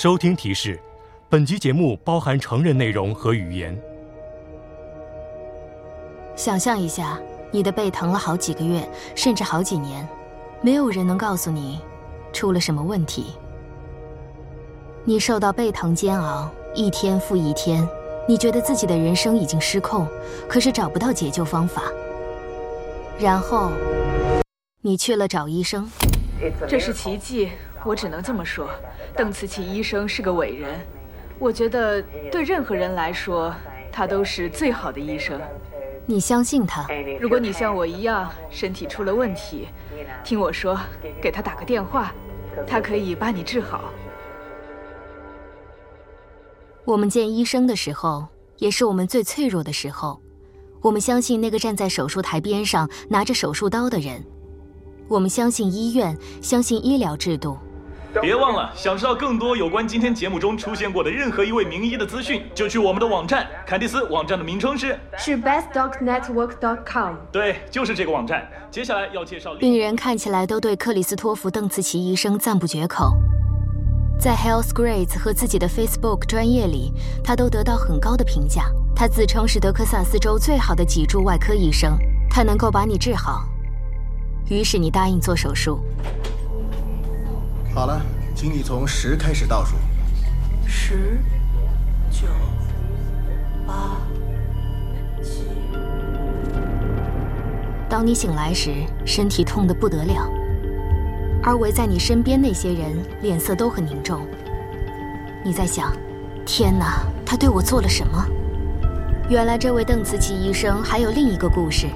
收听提示：本集节目包含成人内容和语言。想象一下，你的背疼了好几个月，甚至好几年，没有人能告诉你出了什么问题。你受到背疼煎熬，一天复一天，你觉得自己的人生已经失控，可是找不到解救方法。然后，你去了找医生。这是奇迹，我只能这么说。邓慈琪医生是个伟人，我觉得对任何人来说，他都是最好的医生。你相信他？如果你像我一样身体出了问题，听我说，给他打个电话，他可以把你治好。我们见医生的时候，也是我们最脆弱的时候。我们相信那个站在手术台边上拿着手术刀的人。我们相信医院，相信医疗制度。别忘了，想知道更多有关今天节目中出现过的任何一位名医的资讯，就去我们的网站坎蒂斯。网站的名称是是 bestdocnetwork.com。对，就是这个网站。接下来要介绍。病人看起来都对克里斯托弗·邓茨奇医生赞不绝口，在 Health Grades 和自己的 Facebook 专业里，他都得到很高的评价。他自称是德克萨斯州最好的脊柱外科医生，他能够把你治好。于是你答应做手术。好了，请你从十开始倒数。十、九、八、七。当你醒来时，身体痛得不得了，而围在你身边那些人脸色都很凝重。你在想：天哪，他对我做了什么？原来这位邓慈琪医生还有另一个故事，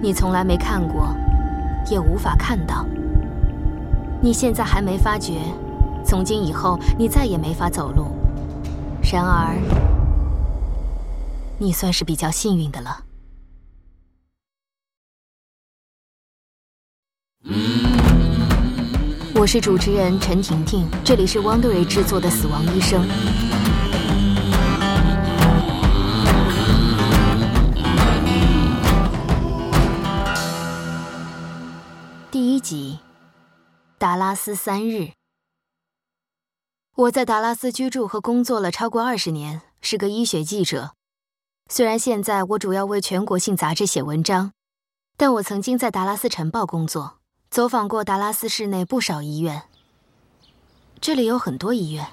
你从来没看过，也无法看到。你现在还没发觉，从今以后你再也没法走路。然而，你算是比较幸运的了。我是主持人陈婷婷，这里是 Wondery 制作的《死亡医生》。第一集，达拉斯三日。我在达拉斯居住和工作了超过二十年，是个医学记者。虽然现在我主要为全国性杂志写文章，但我曾经在达拉斯晨报工作，走访过达拉斯市内不少医院。这里有很多医院。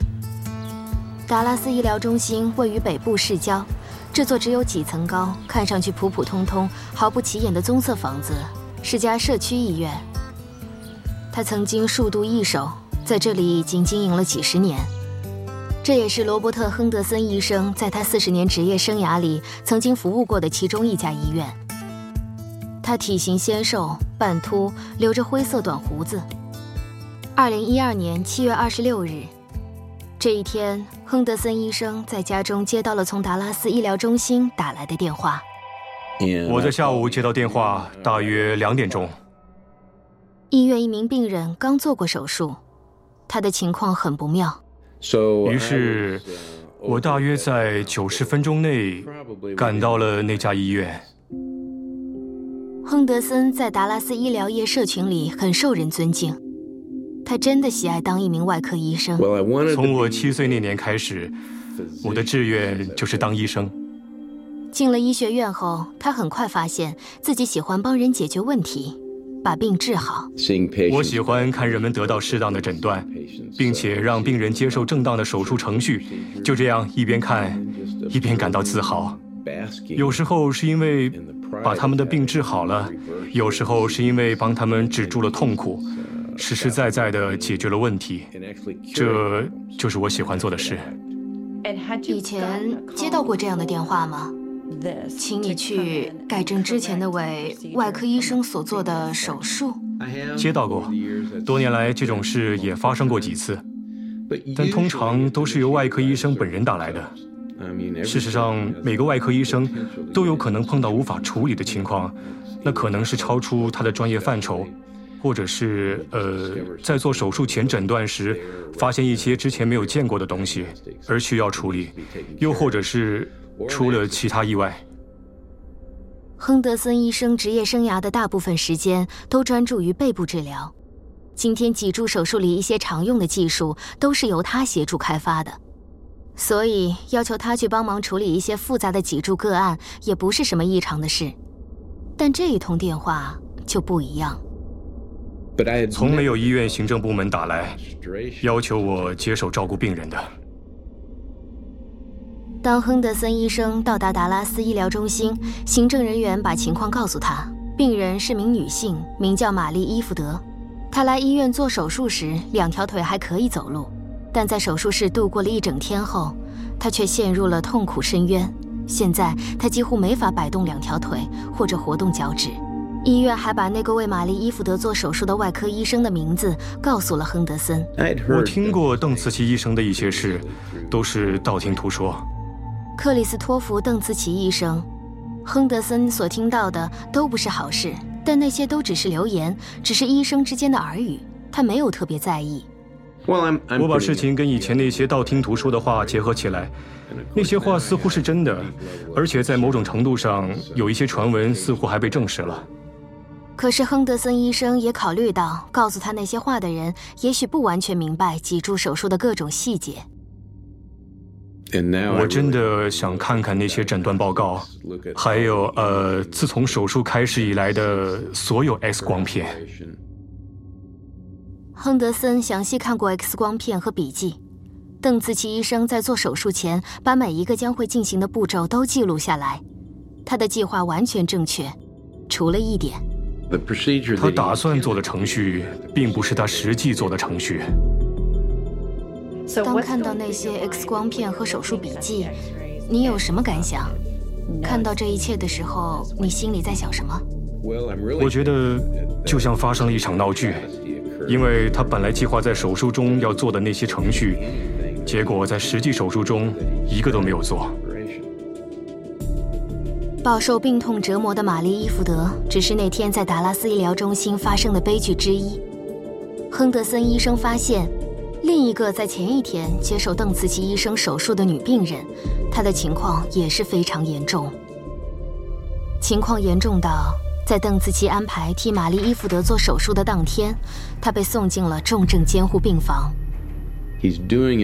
达拉斯医疗中心位于北部市郊，这座只有几层高、看上去普普通通、毫不起眼的棕色房子。是家社区医院，他曾经数度易手，在这里已经经营了几十年。这也是罗伯特·亨德森医生在他四十年职业生涯里曾经服务过的其中一家医院。他体型纤瘦，半秃，留着灰色短胡子。二零一二年七月二十六日，这一天，亨德森医生在家中接到了从达拉斯医疗中心打来的电话。我在下午接到电话，大约两点钟。医院一名病人刚做过手术，他的情况很不妙。于是，我大约在九十分钟内赶到了那家医院。亨德森在达拉斯医疗业社群里很受人尊敬，他真的喜爱当一名外科医生。从我七岁那年开始，我的志愿就是当医生。进了医学院后，他很快发现自己喜欢帮人解决问题，把病治好。我喜欢看人们得到适当的诊断，并且让病人接受正当的手术程序。就这样一边看，一边感到自豪。有时候是因为把他们的病治好了，有时候是因为帮他们止住了痛苦，实实在在的解决了问题。这就是我喜欢做的事。以前接到过这样的电话吗？请你去改正之前那位外科医生所做的手术。接到过，多年来这种事也发生过几次，但通常都是由外科医生本人打来的。事实上，每个外科医生都有可能碰到无法处理的情况，那可能是超出他的专业范畴，或者是呃，在做手术前诊断时发现一些之前没有见过的东西而需要处理，又或者是。出了其他意外，亨德森医生职业生涯的大部分时间都专注于背部治疗。今天脊柱手术里一些常用的技术都是由他协助开发的，所以要求他去帮忙处理一些复杂的脊柱个案也不是什么异常的事。但这一通电话就不一样，从没有医院行政部门打来，要求我接手照顾病人的。当亨德森医生到达达拉斯医疗中心，行政人员把情况告诉他，病人是名女性，名叫玛丽伊福德。她来医院做手术时，两条腿还可以走路，但在手术室度过了一整天后，她却陷入了痛苦深渊。现在她几乎没法摆动两条腿或者活动脚趾。医院还把那个为玛丽伊福德做手术的外科医生的名字告诉了亨德森。我听过邓茨奇医生的一些事，都是道听途说。克里斯托弗·邓茨奇医生，亨德森所听到的都不是好事，但那些都只是流言，只是医生之间的耳语，他没有特别在意。我把事情跟以前那些道听途说的话结合起来，那些话似乎是真的，而且在某种程度上，有一些传闻似乎还被证实了。可是亨德森医生也考虑到，告诉他那些话的人也许不完全明白脊柱手术的各种细节。我真的想看看那些诊断报告，还有呃，自从手术开始以来的所有 X 光片。亨德森详细看过 X 光片和笔记。邓紫棋医生在做手术前把每一个将会进行的步骤都记录下来，他的计划完全正确，除了一点，他打算做的程序并不是他实际做的程序。当看到那些 X 光片和手术笔记，你有什么感想？看到这一切的时候，你心里在想什么？我觉得就像发生了一场闹剧，因为他本来计划在手术中要做的那些程序，结果在实际手术中一个都没有做。饱受病痛折磨的玛丽伊福德，只是那天在达拉斯医疗中心发生的悲剧之一。亨德森医生发现。另一个在前一天接受邓慈琪医生手术的女病人，她的情况也是非常严重。情况严重到，在邓慈琪安排替玛丽伊福德做手术的当天，她被送进了重症监护病房。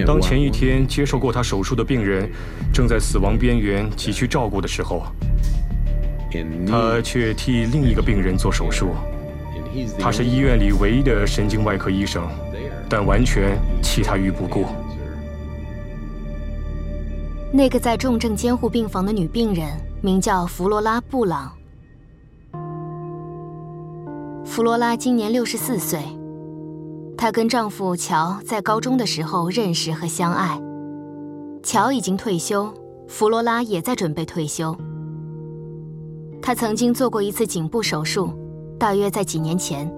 当前一天接受过他手术的病人正在死亡边缘急需照顾的时候，他却替另一个病人做手术。他是医院里唯一的神经外科医生。但完全弃他于不顾。那个在重症监护病房的女病人名叫弗罗拉·布朗。弗罗拉今年六十四岁，她跟丈夫乔在高中的时候认识和相爱。乔已经退休，弗罗拉也在准备退休。她曾经做过一次颈部手术，大约在几年前。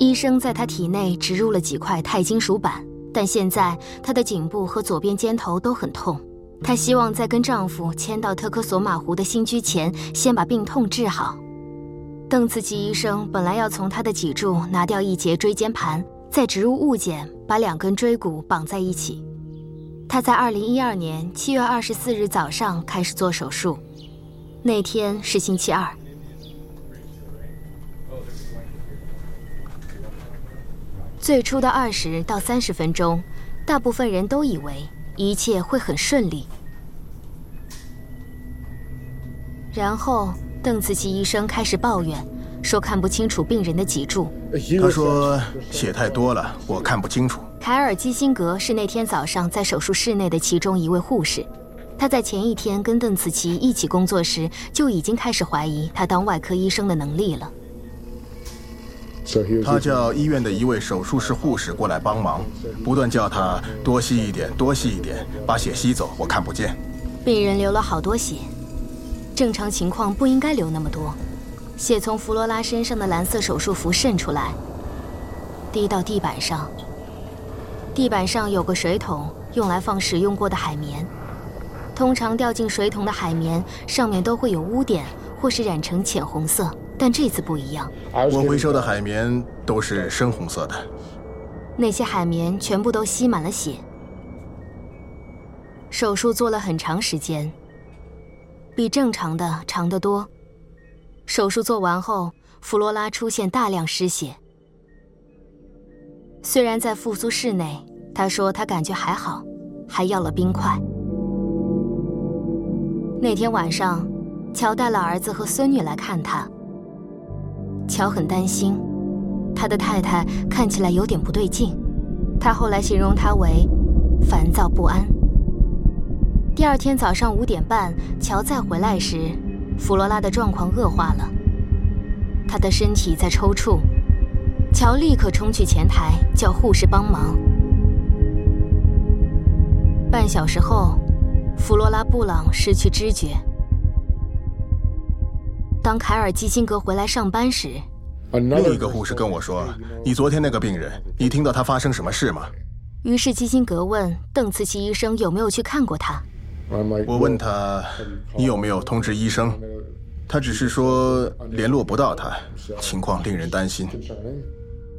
医生在她体内植入了几块钛金属板，但现在她的颈部和左边肩头都很痛。她希望在跟丈夫迁到特科索马湖的新居前，先把病痛治好。邓茨基医生本来要从她的脊柱拿掉一节椎间盘，再植入物件，把两根椎骨绑在一起。他在二零一二年七月二十四日早上开始做手术，那天是星期二。最初的二十到三十分钟，大部分人都以为一切会很顺利。然后，邓慈琪医生开始抱怨，说看不清楚病人的脊柱。他说血太多了，我看不清楚。凯尔基辛格是那天早上在手术室内的其中一位护士，他在前一天跟邓慈琪一起工作时就已经开始怀疑他当外科医生的能力了。他叫医院的一位手术室护士过来帮忙，不断叫他多吸一点，多吸一点，把血吸走。我看不见。病人流了好多血，正常情况不应该流那么多。血从弗罗拉身上的蓝色手术服渗出来，滴到地板上。地板上有个水桶，用来放使用过的海绵。通常掉进水桶的海绵上面都会有污点，或是染成浅红色。但这次不一样，我回收的海绵都是深红色的。那些海绵全部都吸满了血。手术做了很长时间，比正常的长得多。手术做完后，弗罗拉出现大量失血。虽然在复苏室内，他说他感觉还好，还要了冰块。那天晚上，乔带了儿子和孙女来看他。乔很担心，他的太太看起来有点不对劲。他后来形容他为烦躁不安。第二天早上五点半，乔再回来时，弗罗拉的状况恶化了，她的身体在抽搐。乔立刻冲去前台叫护士帮忙。半小时后，弗罗拉·布朗失去知觉。当凯尔基辛格回来上班时，另一个护士跟我说：“你昨天那个病人，你听到他发生什么事吗？”于是基辛格问邓茨奇医生有没有去看过他。我问他：“你有没有通知医生？”他只是说联络不到他，情况令人担心。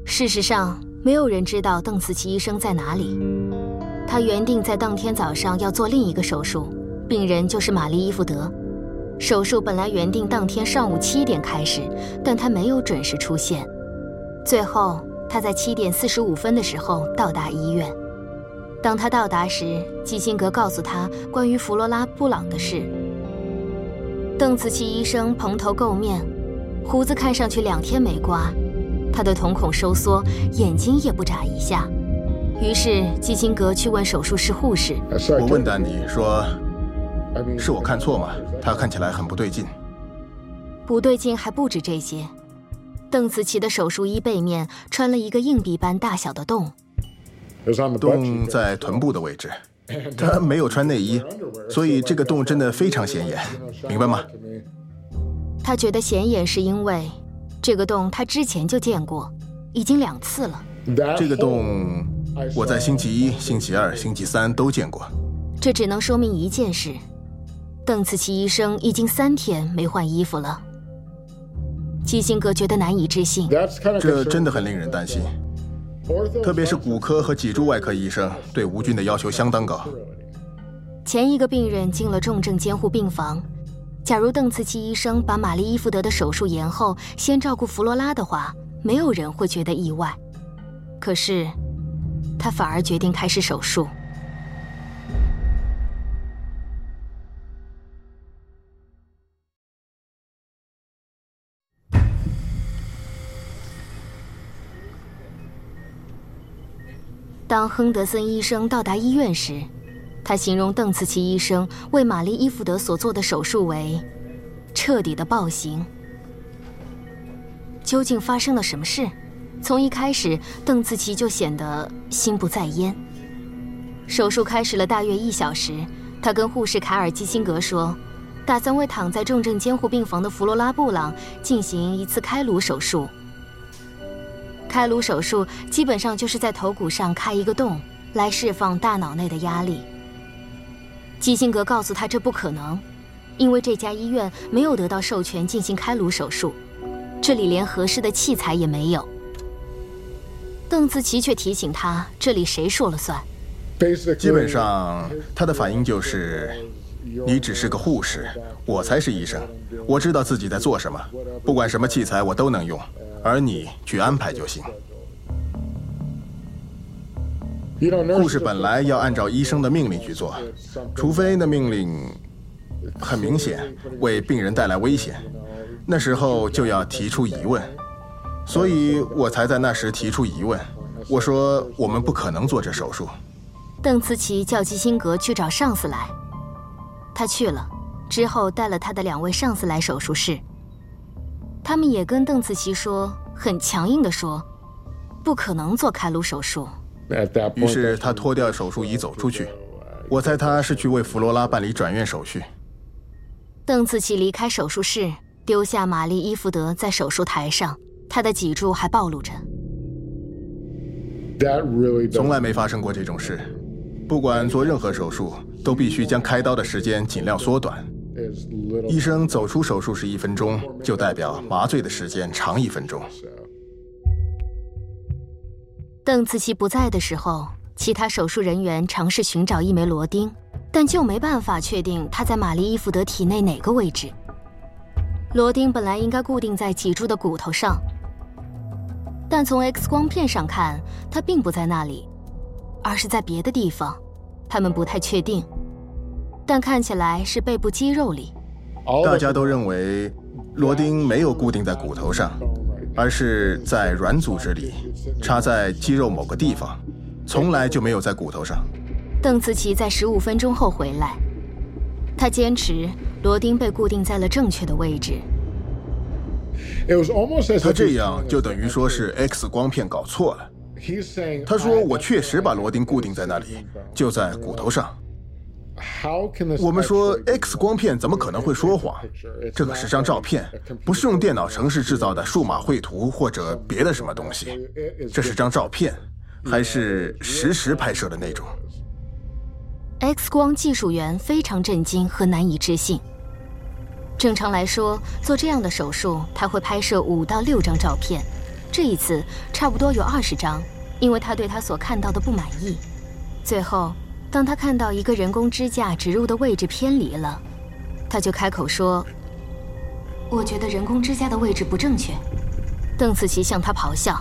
事实上，没有人知道邓茨奇医生在哪里。他原定在当天早上要做另一个手术，病人就是玛丽伊夫德。手术本来原定当天上午七点开始，但他没有准时出现。最后，他在七点四十五分的时候到达医院。当他到达时，基辛格告诉他关于弗罗拉·布朗的事。邓紫棋医生蓬头垢面，胡子看上去两天没刮，他的瞳孔收缩，眼睛也不眨一下。于是基辛格去问手术室护士：“我问丹尼说，是我看错吗？他看起来很不对劲。”不对劲还不止这些，邓紫棋的手术衣背面穿了一个硬币般大小的洞，洞在臀部的位置。他没有穿内衣，所以这个洞真的非常显眼，明白吗？他觉得显眼是因为这个洞他之前就见过，已经两次了。这个洞我在星期一、星期二、星期三都见过。这只能说明一件事：邓紫棋医生已经三天没换衣服了。基辛格觉得难以置信，这真的很令人担心。特别是骨科和脊柱外科医生对吴军的要求相当高。前一个病人进了重症监护病房，假如邓茨奇医生把玛丽伊福德的手术延后，先照顾弗罗拉的话，没有人会觉得意外。可是，他反而决定开始手术。当亨德森医生到达医院时，他形容邓茨奇医生为玛丽伊夫德所做的手术为彻底的暴行。究竟发生了什么事？从一开始，邓茨奇就显得心不在焉。手术开始了大约一小时，他跟护士凯尔基辛格说，打算为躺在重症监护病房的弗罗拉布朗进行一次开颅手术。开颅手术基本上就是在头骨上开一个洞，来释放大脑内的压力。基辛格告诉他这不可能，因为这家医院没有得到授权进行开颅手术，这里连合适的器材也没有。邓紫棋却提醒他，这里谁说了算？基本上，他的反应就是：你只是个护士，我才是医生，我知道自己在做什么，不管什么器材我都能用。而你去安排就行。护士本来要按照医生的命令去做，除非那命令很明显为病人带来危险，那时候就要提出疑问。所以我才在那时提出疑问。我说我们不可能做这手术。邓慈琪叫基辛格去找上司来，他去了，之后带了他的两位上司来手术室。他们也跟邓紫棋说，很强硬的说，不可能做开颅手术。于是他脱掉手术衣走出去。我猜他是去为弗罗拉办理转院手续。邓紫棋离开手术室，丢下玛丽伊福德在手术台上，她的脊柱还暴露着。从来没发生过这种事。不管做任何手术，都必须将开刀的时间尽量缩短。医生走出手术室一分钟，就代表麻醉的时间长一分钟。邓紫棋不在的时候，其他手术人员尝试寻找一枚螺钉，但就没办法确定它在玛丽伊福德体内哪个位置。螺钉本来应该固定在脊柱的骨头上，但从 X 光片上看，它并不在那里，而是在别的地方。他们不太确定，但看起来是背部肌肉里。大家都认为螺钉没有固定在骨头上，而是在软组织里，插在肌肉某个地方，从来就没有在骨头上。邓慈琪在十五分钟后回来，他坚持螺钉被固定在了正确的位置。他这样就等于说是 X 光片搞错了。他说：“我确实把螺钉固定在那里，就在骨头上。”我们说 X 光片怎么可能会说谎？这可是张照片，不是用电脑程式制造的数码绘图或者别的什么东西。这是张照片，还是实时拍摄的那种？X 光技术员非常震惊和难以置信。正常来说，做这样的手术，他会拍摄五到六张照片，这一次差不多有二十张，因为他对他所看到的不满意。最后。当他看到一个人工支架植入的位置偏离了，他就开口说：“我觉得人工支架的位置不正确。”邓紫棋向他咆哮：“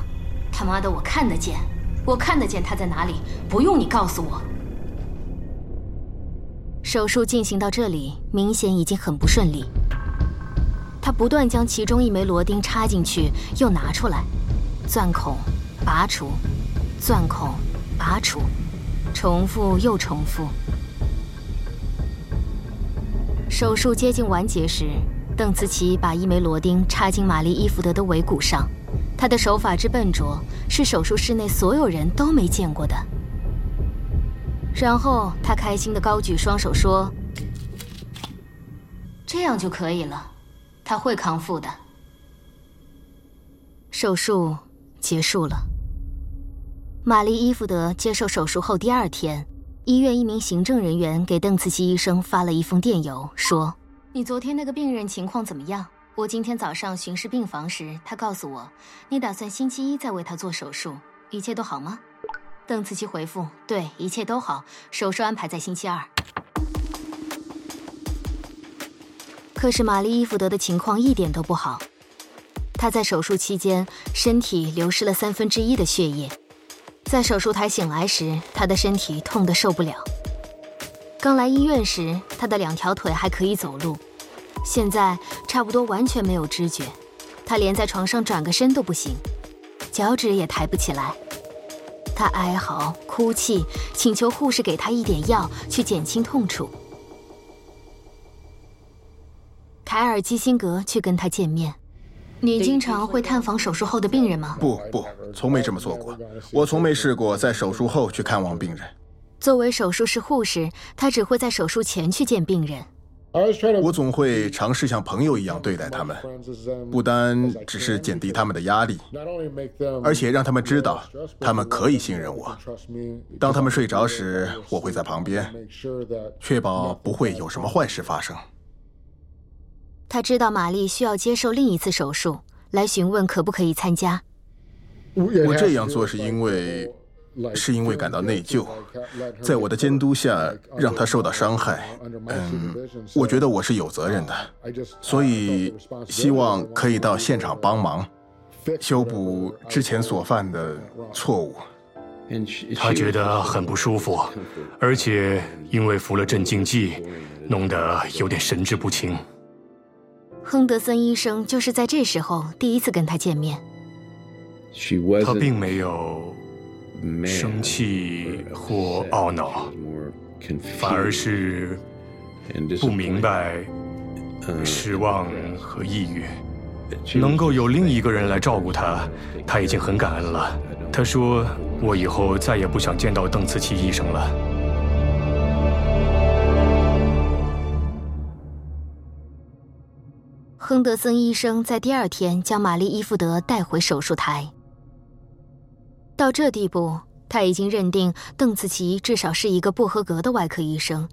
他妈的，我看得见，我看得见他在哪里，不用你告诉我。”手术进行到这里，明显已经很不顺利。他不断将其中一枚螺钉插进去，又拿出来，钻孔，拔除，钻孔，拔除。重复又重复。手术接近完结时，邓慈琪把一枚螺钉插进玛丽伊福德的尾骨上。他的手法之笨拙，是手术室内所有人都没见过的。然后他开心地高举双手说：“这样就可以了，他会康复的。”手术结束了。玛丽伊福德接受手术后第二天，医院一名行政人员给邓慈琪医生发了一封电邮，说：“你昨天那个病人情况怎么样？我今天早上巡视病房时，他告诉我，你打算星期一再为他做手术，一切都好吗？”邓慈琪回复：“对，一切都好，手术安排在星期二。”可是玛丽伊福德的情况一点都不好，他在手术期间身体流失了三分之一的血液。在手术台醒来时，他的身体痛得受不了。刚来医院时，他的两条腿还可以走路，现在差不多完全没有知觉。他连在床上转个身都不行，脚趾也抬不起来。他哀嚎、哭泣，请求护士给他一点药去减轻痛楚。凯尔基辛格去跟他见面。你经常会探访手术后的病人吗？不不，从没这么做过。我从没试过在手术后去看望病人。作为手术室护士，他只会在手术前去见病人。我总会尝试像朋友一样对待他们，不单只是减低他们的压力，而且让他们知道他们可以信任我。当他们睡着时，我会在旁边，确保不会有什么坏事发生。他知道玛丽需要接受另一次手术，来询问可不可以参加。我这样做是因为，是因为感到内疚，在我的监督下让他受到伤害。嗯，我觉得我是有责任的，所以希望可以到现场帮忙，修补之前所犯的错误。他觉得很不舒服，而且因为服了镇静剂，弄得有点神志不清。亨德森医生就是在这时候第一次跟他见面。他并没有生气或懊恼，反而是不明白、失望和抑郁。能够有另一个人来照顾他，他已经很感恩了。他说：“我以后再也不想见到邓慈琪医生了。”亨德森医生在第二天将玛丽伊福德带回手术台。到这地步，他已经认定邓紫棋至少是一个不合格的外科医生，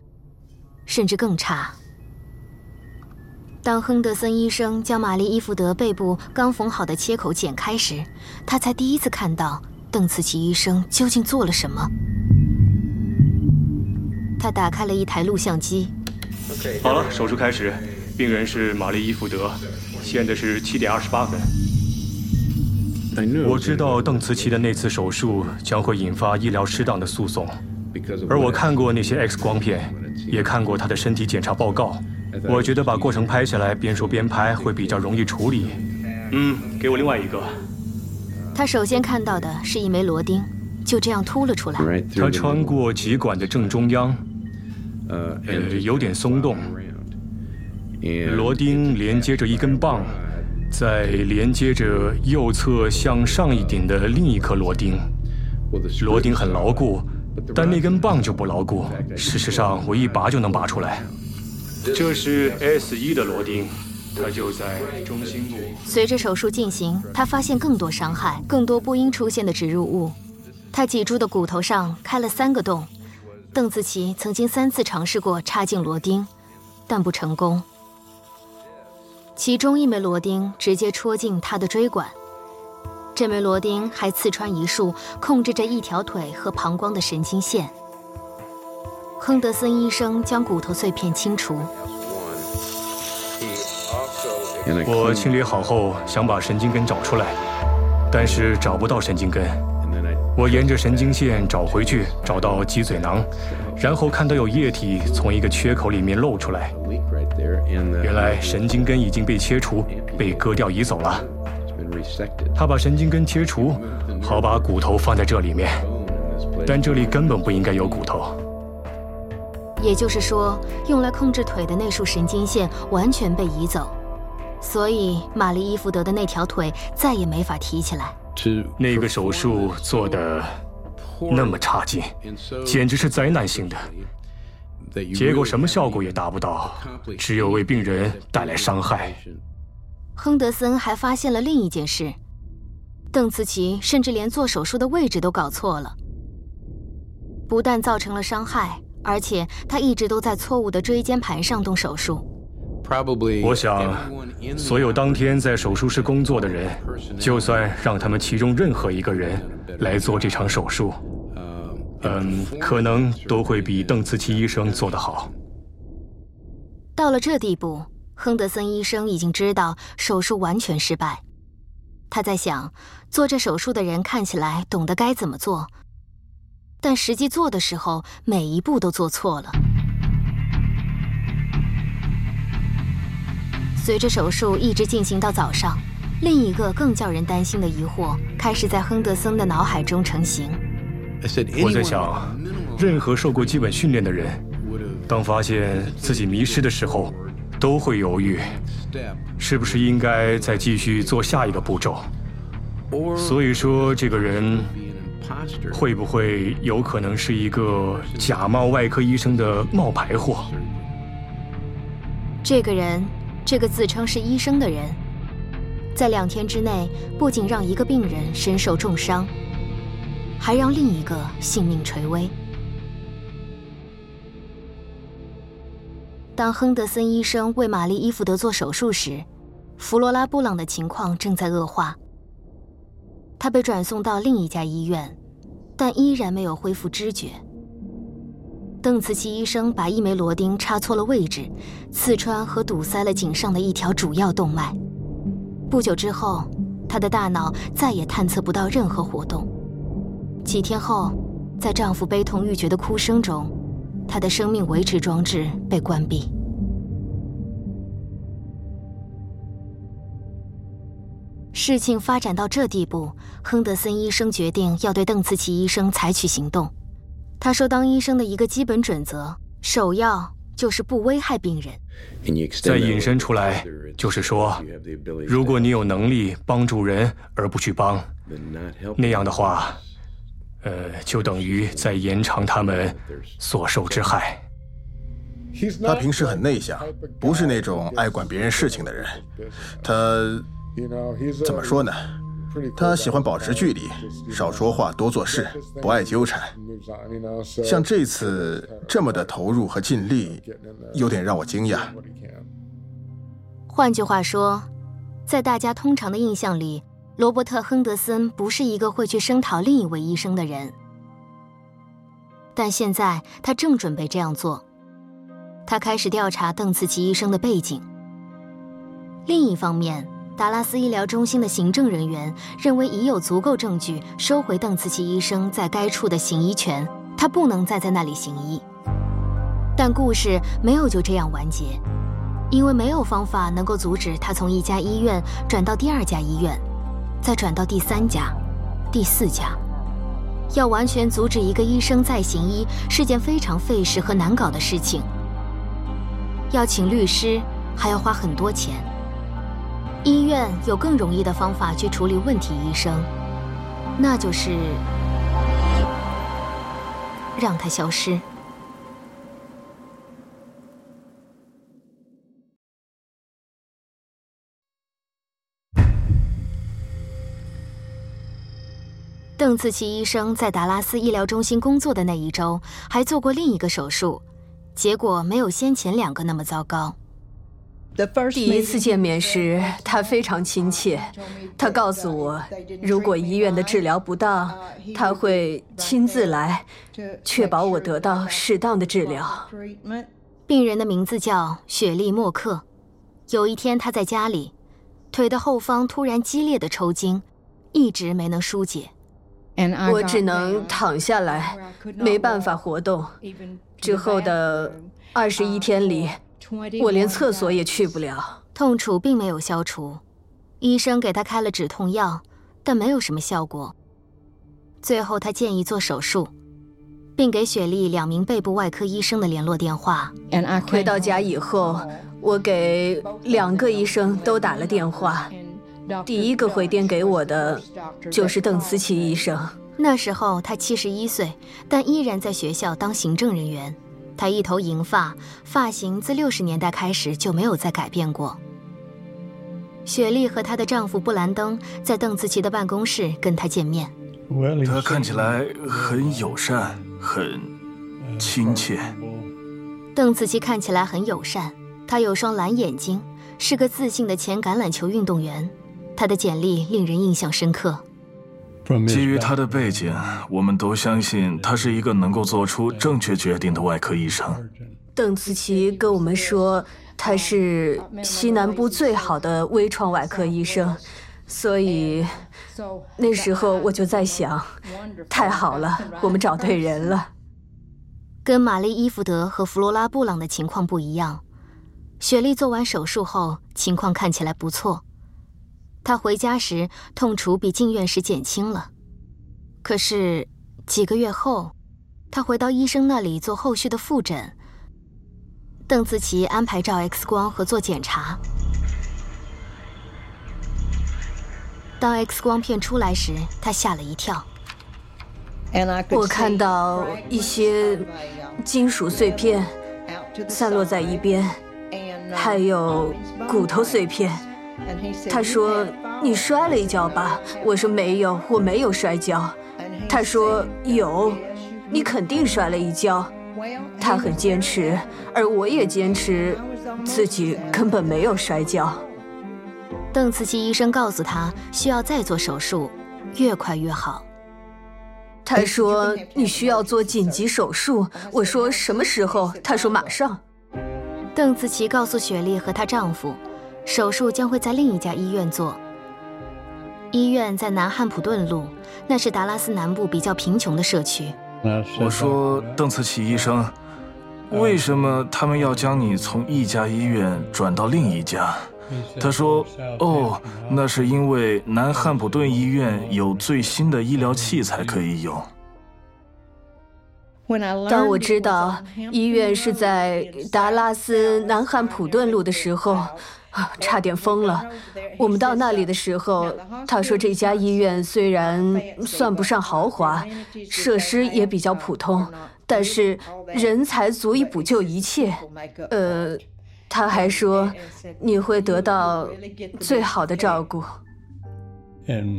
甚至更差。当亨德森医生将玛丽伊福德背部刚缝好的切口剪开时，他才第一次看到邓紫棋医生究竟做了什么。他打开了一台录像机。好了，手术开始。病人是玛丽伊福德，现在是七点二十八分。我知道邓慈琪的那次手术将会引发医疗失当的诉讼，而我看过那些 X 光片，也看过他的身体检查报告。我觉得把过程拍下来，边说边拍会比较容易处理。嗯，给我另外一个。他首先看到的是一枚螺钉，就这样凸了出来。他穿过脊管的正中央，呃，有点松动。螺钉连接着一根棒，再连接着右侧向上一点的另一颗螺钉。螺钉很牢固，但那根棒就不牢固。事实上，我一拔就能拔出来。这是 S 一的螺钉，它就在中心部。随着手术进行，他发现更多伤害，更多不应出现的植入物。他脊柱的骨头上开了三个洞。邓紫棋曾经三次尝试过插进螺钉，但不成功。其中一枚螺钉直接戳进他的椎管，这枚螺钉还刺穿一束控制着一条腿和膀胱的神经线。亨德森医生将骨头碎片清除。我清理好后，想把神经根找出来，但是找不到神经根。我沿着神经线找回去，找到脊髓囊，然后看到有液体从一个缺口里面漏出来。原来神经根已经被切除，被割掉移走了。他把神经根切除，好把骨头放在这里面，但这里根本不应该有骨头。也就是说，用来控制腿的那束神经线完全被移走，所以玛丽伊福德的那条腿再也没法提起来。那个手术做的那么差劲，简直是灾难性的，结果什么效果也达不到，只有为病人带来伤害。亨德森还发现了另一件事：邓慈琪甚至连做手术的位置都搞错了，不但造成了伤害。而且他一直都在错误的椎间盘上动手术。我想，所有当天在手术室工作的人，就算让他们其中任何一个人来做这场手术，嗯，可能都会比邓慈琪医生做得好。到了这地步，亨德森医生已经知道手术完全失败。他在想，做这手术的人看起来懂得该怎么做。但实际做的时候，每一步都做错了。随着手术一直进行到早上，另一个更叫人担心的疑惑开始在亨德森的脑海中成型。我在想，任何受过基本训练的人，当发现自己迷失的时候，都会犹豫，是不是应该再继续做下一个步骤。所以说，这个人。会不会有可能是一个假冒外科医生的冒牌货？这个人，这个自称是医生的人，在两天之内不仅让一个病人身受重伤，还让另一个性命垂危。当亨德森医生为玛丽伊福德做手术时，弗罗拉布朗的情况正在恶化。他被转送到另一家医院，但依然没有恢复知觉。邓慈琪医生把一枚螺钉插错了位置，刺穿和堵塞了颈上的一条主要动脉。不久之后，她的大脑再也探测不到任何活动。几天后，在丈夫悲痛欲绝的哭声中，她的生命维持装置被关闭。事情发展到这地步，亨德森医生决定要对邓慈奇医生采取行动。他说：“当医生的一个基本准则，首要就是不危害病人。再 引申出来，就是说，如果你有能力帮助人而不去帮，那样的话，呃，就等于在延长他们所受之害。”他平时很内向，不是那种爱管别人事情的人。他。怎么说呢？他喜欢保持距离，少说话，多做事，不爱纠缠。像这次这么的投入和尽力，有点让我惊讶。换句话说，在大家通常的印象里，罗伯特·亨德森不是一个会去声讨另一位医生的人。但现在他正准备这样做。他开始调查邓慈琪医生的背景。另一方面。达拉斯医疗中心的行政人员认为已有足够证据收回邓慈奇医生在该处的行医权，他不能再在那里行医。但故事没有就这样完结，因为没有方法能够阻止他从一家医院转到第二家医院，再转到第三家、第四家。要完全阻止一个医生再行医是件非常费时和难搞的事情，要请律师，还要花很多钱。医院有更容易的方法去处理问题医生，那就是让他消失。邓次奇医生在达拉斯医疗中心工作的那一周，还做过另一个手术，结果没有先前两个那么糟糕。第一次见面时，他非常亲切，他告诉我，如果医院的治疗不当，他会亲自来，确保我得到适当的治疗。病人的名字叫雪莉·默克。有一天，他在家里，腿的后方突然激烈的抽筋，一直没能疏解。我只能躺下来，没办法活动。之后的二十一天里，我连厕所也去不了。痛楚并没有消除，医生给他开了止痛药，但没有什么效果。最后，他建议做手术，并给雪莉两名背部外科医生的联络电话。回到家以后，我给两个医生都打了电话。第一个回电给我的就是邓思琪医生。那时候他七十一岁，但依然在学校当行政人员。他一头银发，发型自六十年代开始就没有再改变过。雪莉和她的丈夫布兰登在邓思琪的办公室跟她见面。他看起来很友善，很亲切。邓紫棋看起来很友善，她有双蓝眼睛，是个自信的前橄榄球运动员。他的简历令人印象深刻。基于他的背景，我们都相信他是一个能够做出正确决定的外科医生。邓紫棋跟我们说，他是西南部最好的微创外科医生，所以那时候我就在想，太好了，我们找对人了。跟玛丽伊福德和弗罗拉布朗的情况不一样，雪莉做完手术后情况看起来不错。他回家时痛楚比进院时减轻了，可是几个月后，他回到医生那里做后续的复诊。邓紫棋安排照 X 光和做检查。当 X 光片出来时，他吓了一跳。我看到一些金属碎片散落在一边，还有骨头碎片。他说：“你摔了一跤吧？”我说：“没有，我没有摔跤。”他说：“有，你肯定摔了一跤。”他很坚持，而我也坚持自己根本没有摔跤。邓慈琪医生告诉他需要再做手术，越快越好。他说：“你需要做紧急手术。”我说：“什么时候？”他说：“马上。”邓慈琪告诉雪莉和她丈夫。手术将会在另一家医院做。医院在南汉普顿路，那是达拉斯南部比较贫穷的社区。我说邓慈奇医生，为什么他们要将你从一家医院转到另一家？他说：“哦，那是因为南汉普顿医院有最新的医疗器材可以用。”当我知道医院是在达拉斯南汉普顿路的时候。差点疯了！我们到那里的时候，他说这家医院虽然算不上豪华，设施也比较普通，但是人才足以补救一切。呃，他还说你会得到最好的照顾。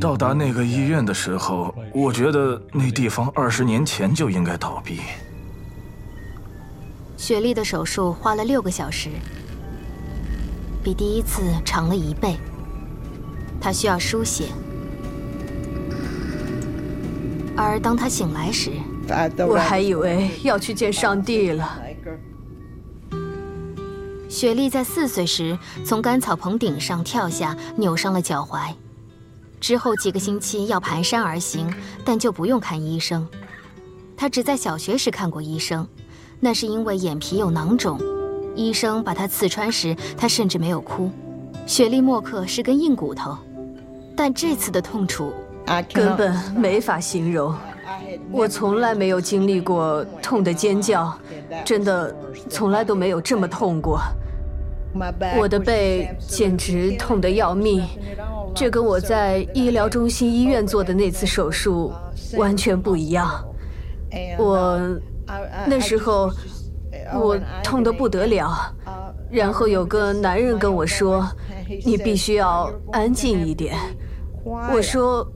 到达那个医院的时候，我觉得那地方二十年前就应该倒闭。雪莉的手术花了六个小时。比第一次长了一倍。他需要输血，而当他醒来时，我还以为要去见上帝了。雪莉在四岁时从干草棚顶上跳下，扭伤了脚踝。之后几个星期要蹒跚而行，但就不用看医生。她只在小学时看过医生，那是因为眼皮有囊肿。医生把他刺穿时，他甚至没有哭。雪莉·默克是根硬骨头，但这次的痛楚根本没法形容。我从来没有经历过痛的尖叫，真的从来都没有这么痛过。我的背简直痛得要命，这跟我在医疗中心医院做的那次手术完全不一样。我那时候我痛得不得了，然后有个男人跟我说：“你必须要安静一点。”我说：“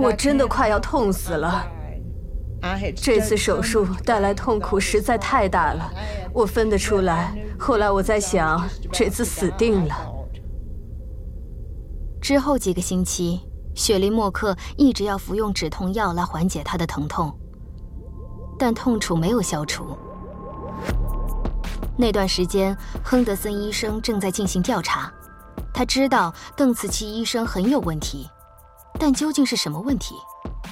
我真的快要痛死了。”这次手术带来痛苦实在太大了，我分得出来。后来我在想，这次死定了。之后几个星期，雪莉·默克一直要服用止痛药来缓解她的疼痛，但痛楚没有消除。那段时间，亨德森医生正在进行调查，他知道邓慈奇医生很有问题，但究竟是什么问题？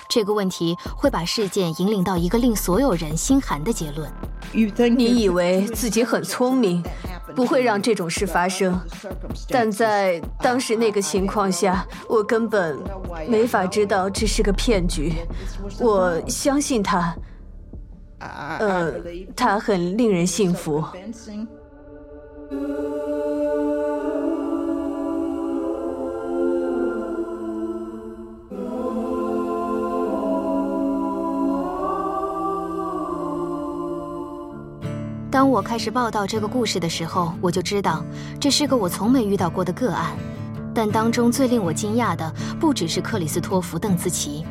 这个问题会把事件引领到一个令所有人心寒的结论。你以为自己很聪明，不会让这种事发生，但在当时那个情况下，我根本没法知道这是个骗局。我相信他，呃，他很令人信服。当我开始报道这个故事的时候，我就知道这是个我从没遇到过的个案。但当中最令我惊讶的，不只是克里斯托弗·邓茨奇。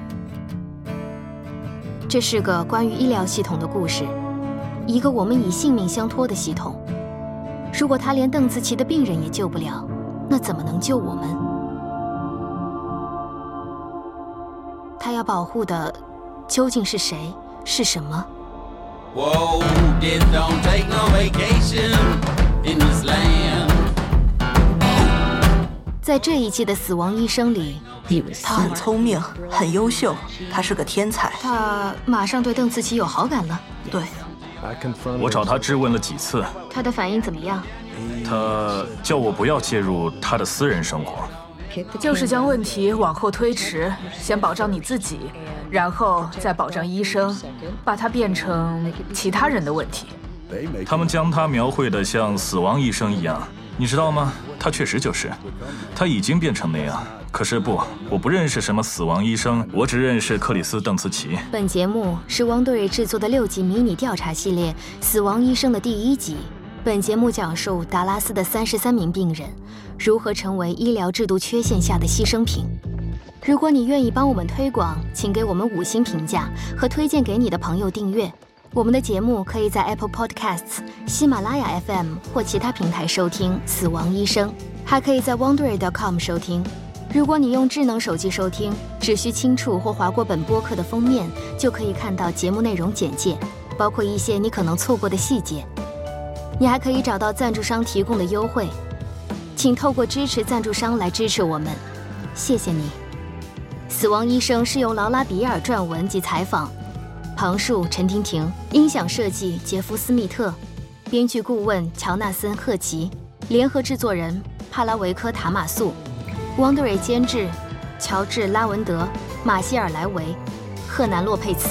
这是个关于医疗系统的故事，一个我们以性命相托的系统。如果他连邓紫棋的病人也救不了，那怎么能救我们？他要保护的究竟是谁？是什么？在这一季的死亡医生里，他很聪明，很优秀，他是个天才。他马上对邓紫棋有好感了。对，我找他质问了几次。他的反应怎么样？他叫我不要介入他的私人生活。就是将问题往后推迟，先保障你自己，然后再保障医生，把它变成其他人的问题。他们将他描绘的像死亡医生一样，你知道吗？他确实就是，他已经变成那样。可是不，我不认识什么死亡医生，我只认识克里斯·邓茨奇。本节目是汪队制作的六集迷你调查系列《死亡医生》的第一集。本节目讲述达拉斯的三十三名病人如何成为医疗制度缺陷下的牺牲品。如果你愿意帮我们推广，请给我们五星评价和推荐给你的朋友订阅。我们的节目可以在 Apple Podcasts、喜马拉雅 FM 或其他平台收听《死亡医生》，还可以在 Wondery.com 收听。如果你用智能手机收听，只需轻触或划过本播客的封面，就可以看到节目内容简介，包括一些你可能错过的细节。你还可以找到赞助商提供的优惠，请透过支持赞助商来支持我们，谢谢你。死亡医生是由劳拉·比尔撰文及采访，旁述陈婷婷，音响设计杰夫·斯密特，编剧顾问乔纳森·赫奇，联合制作人帕拉维科·塔马素，Wondery 监制乔治·拉文德，马歇尔·莱维，赫南·洛佩茨。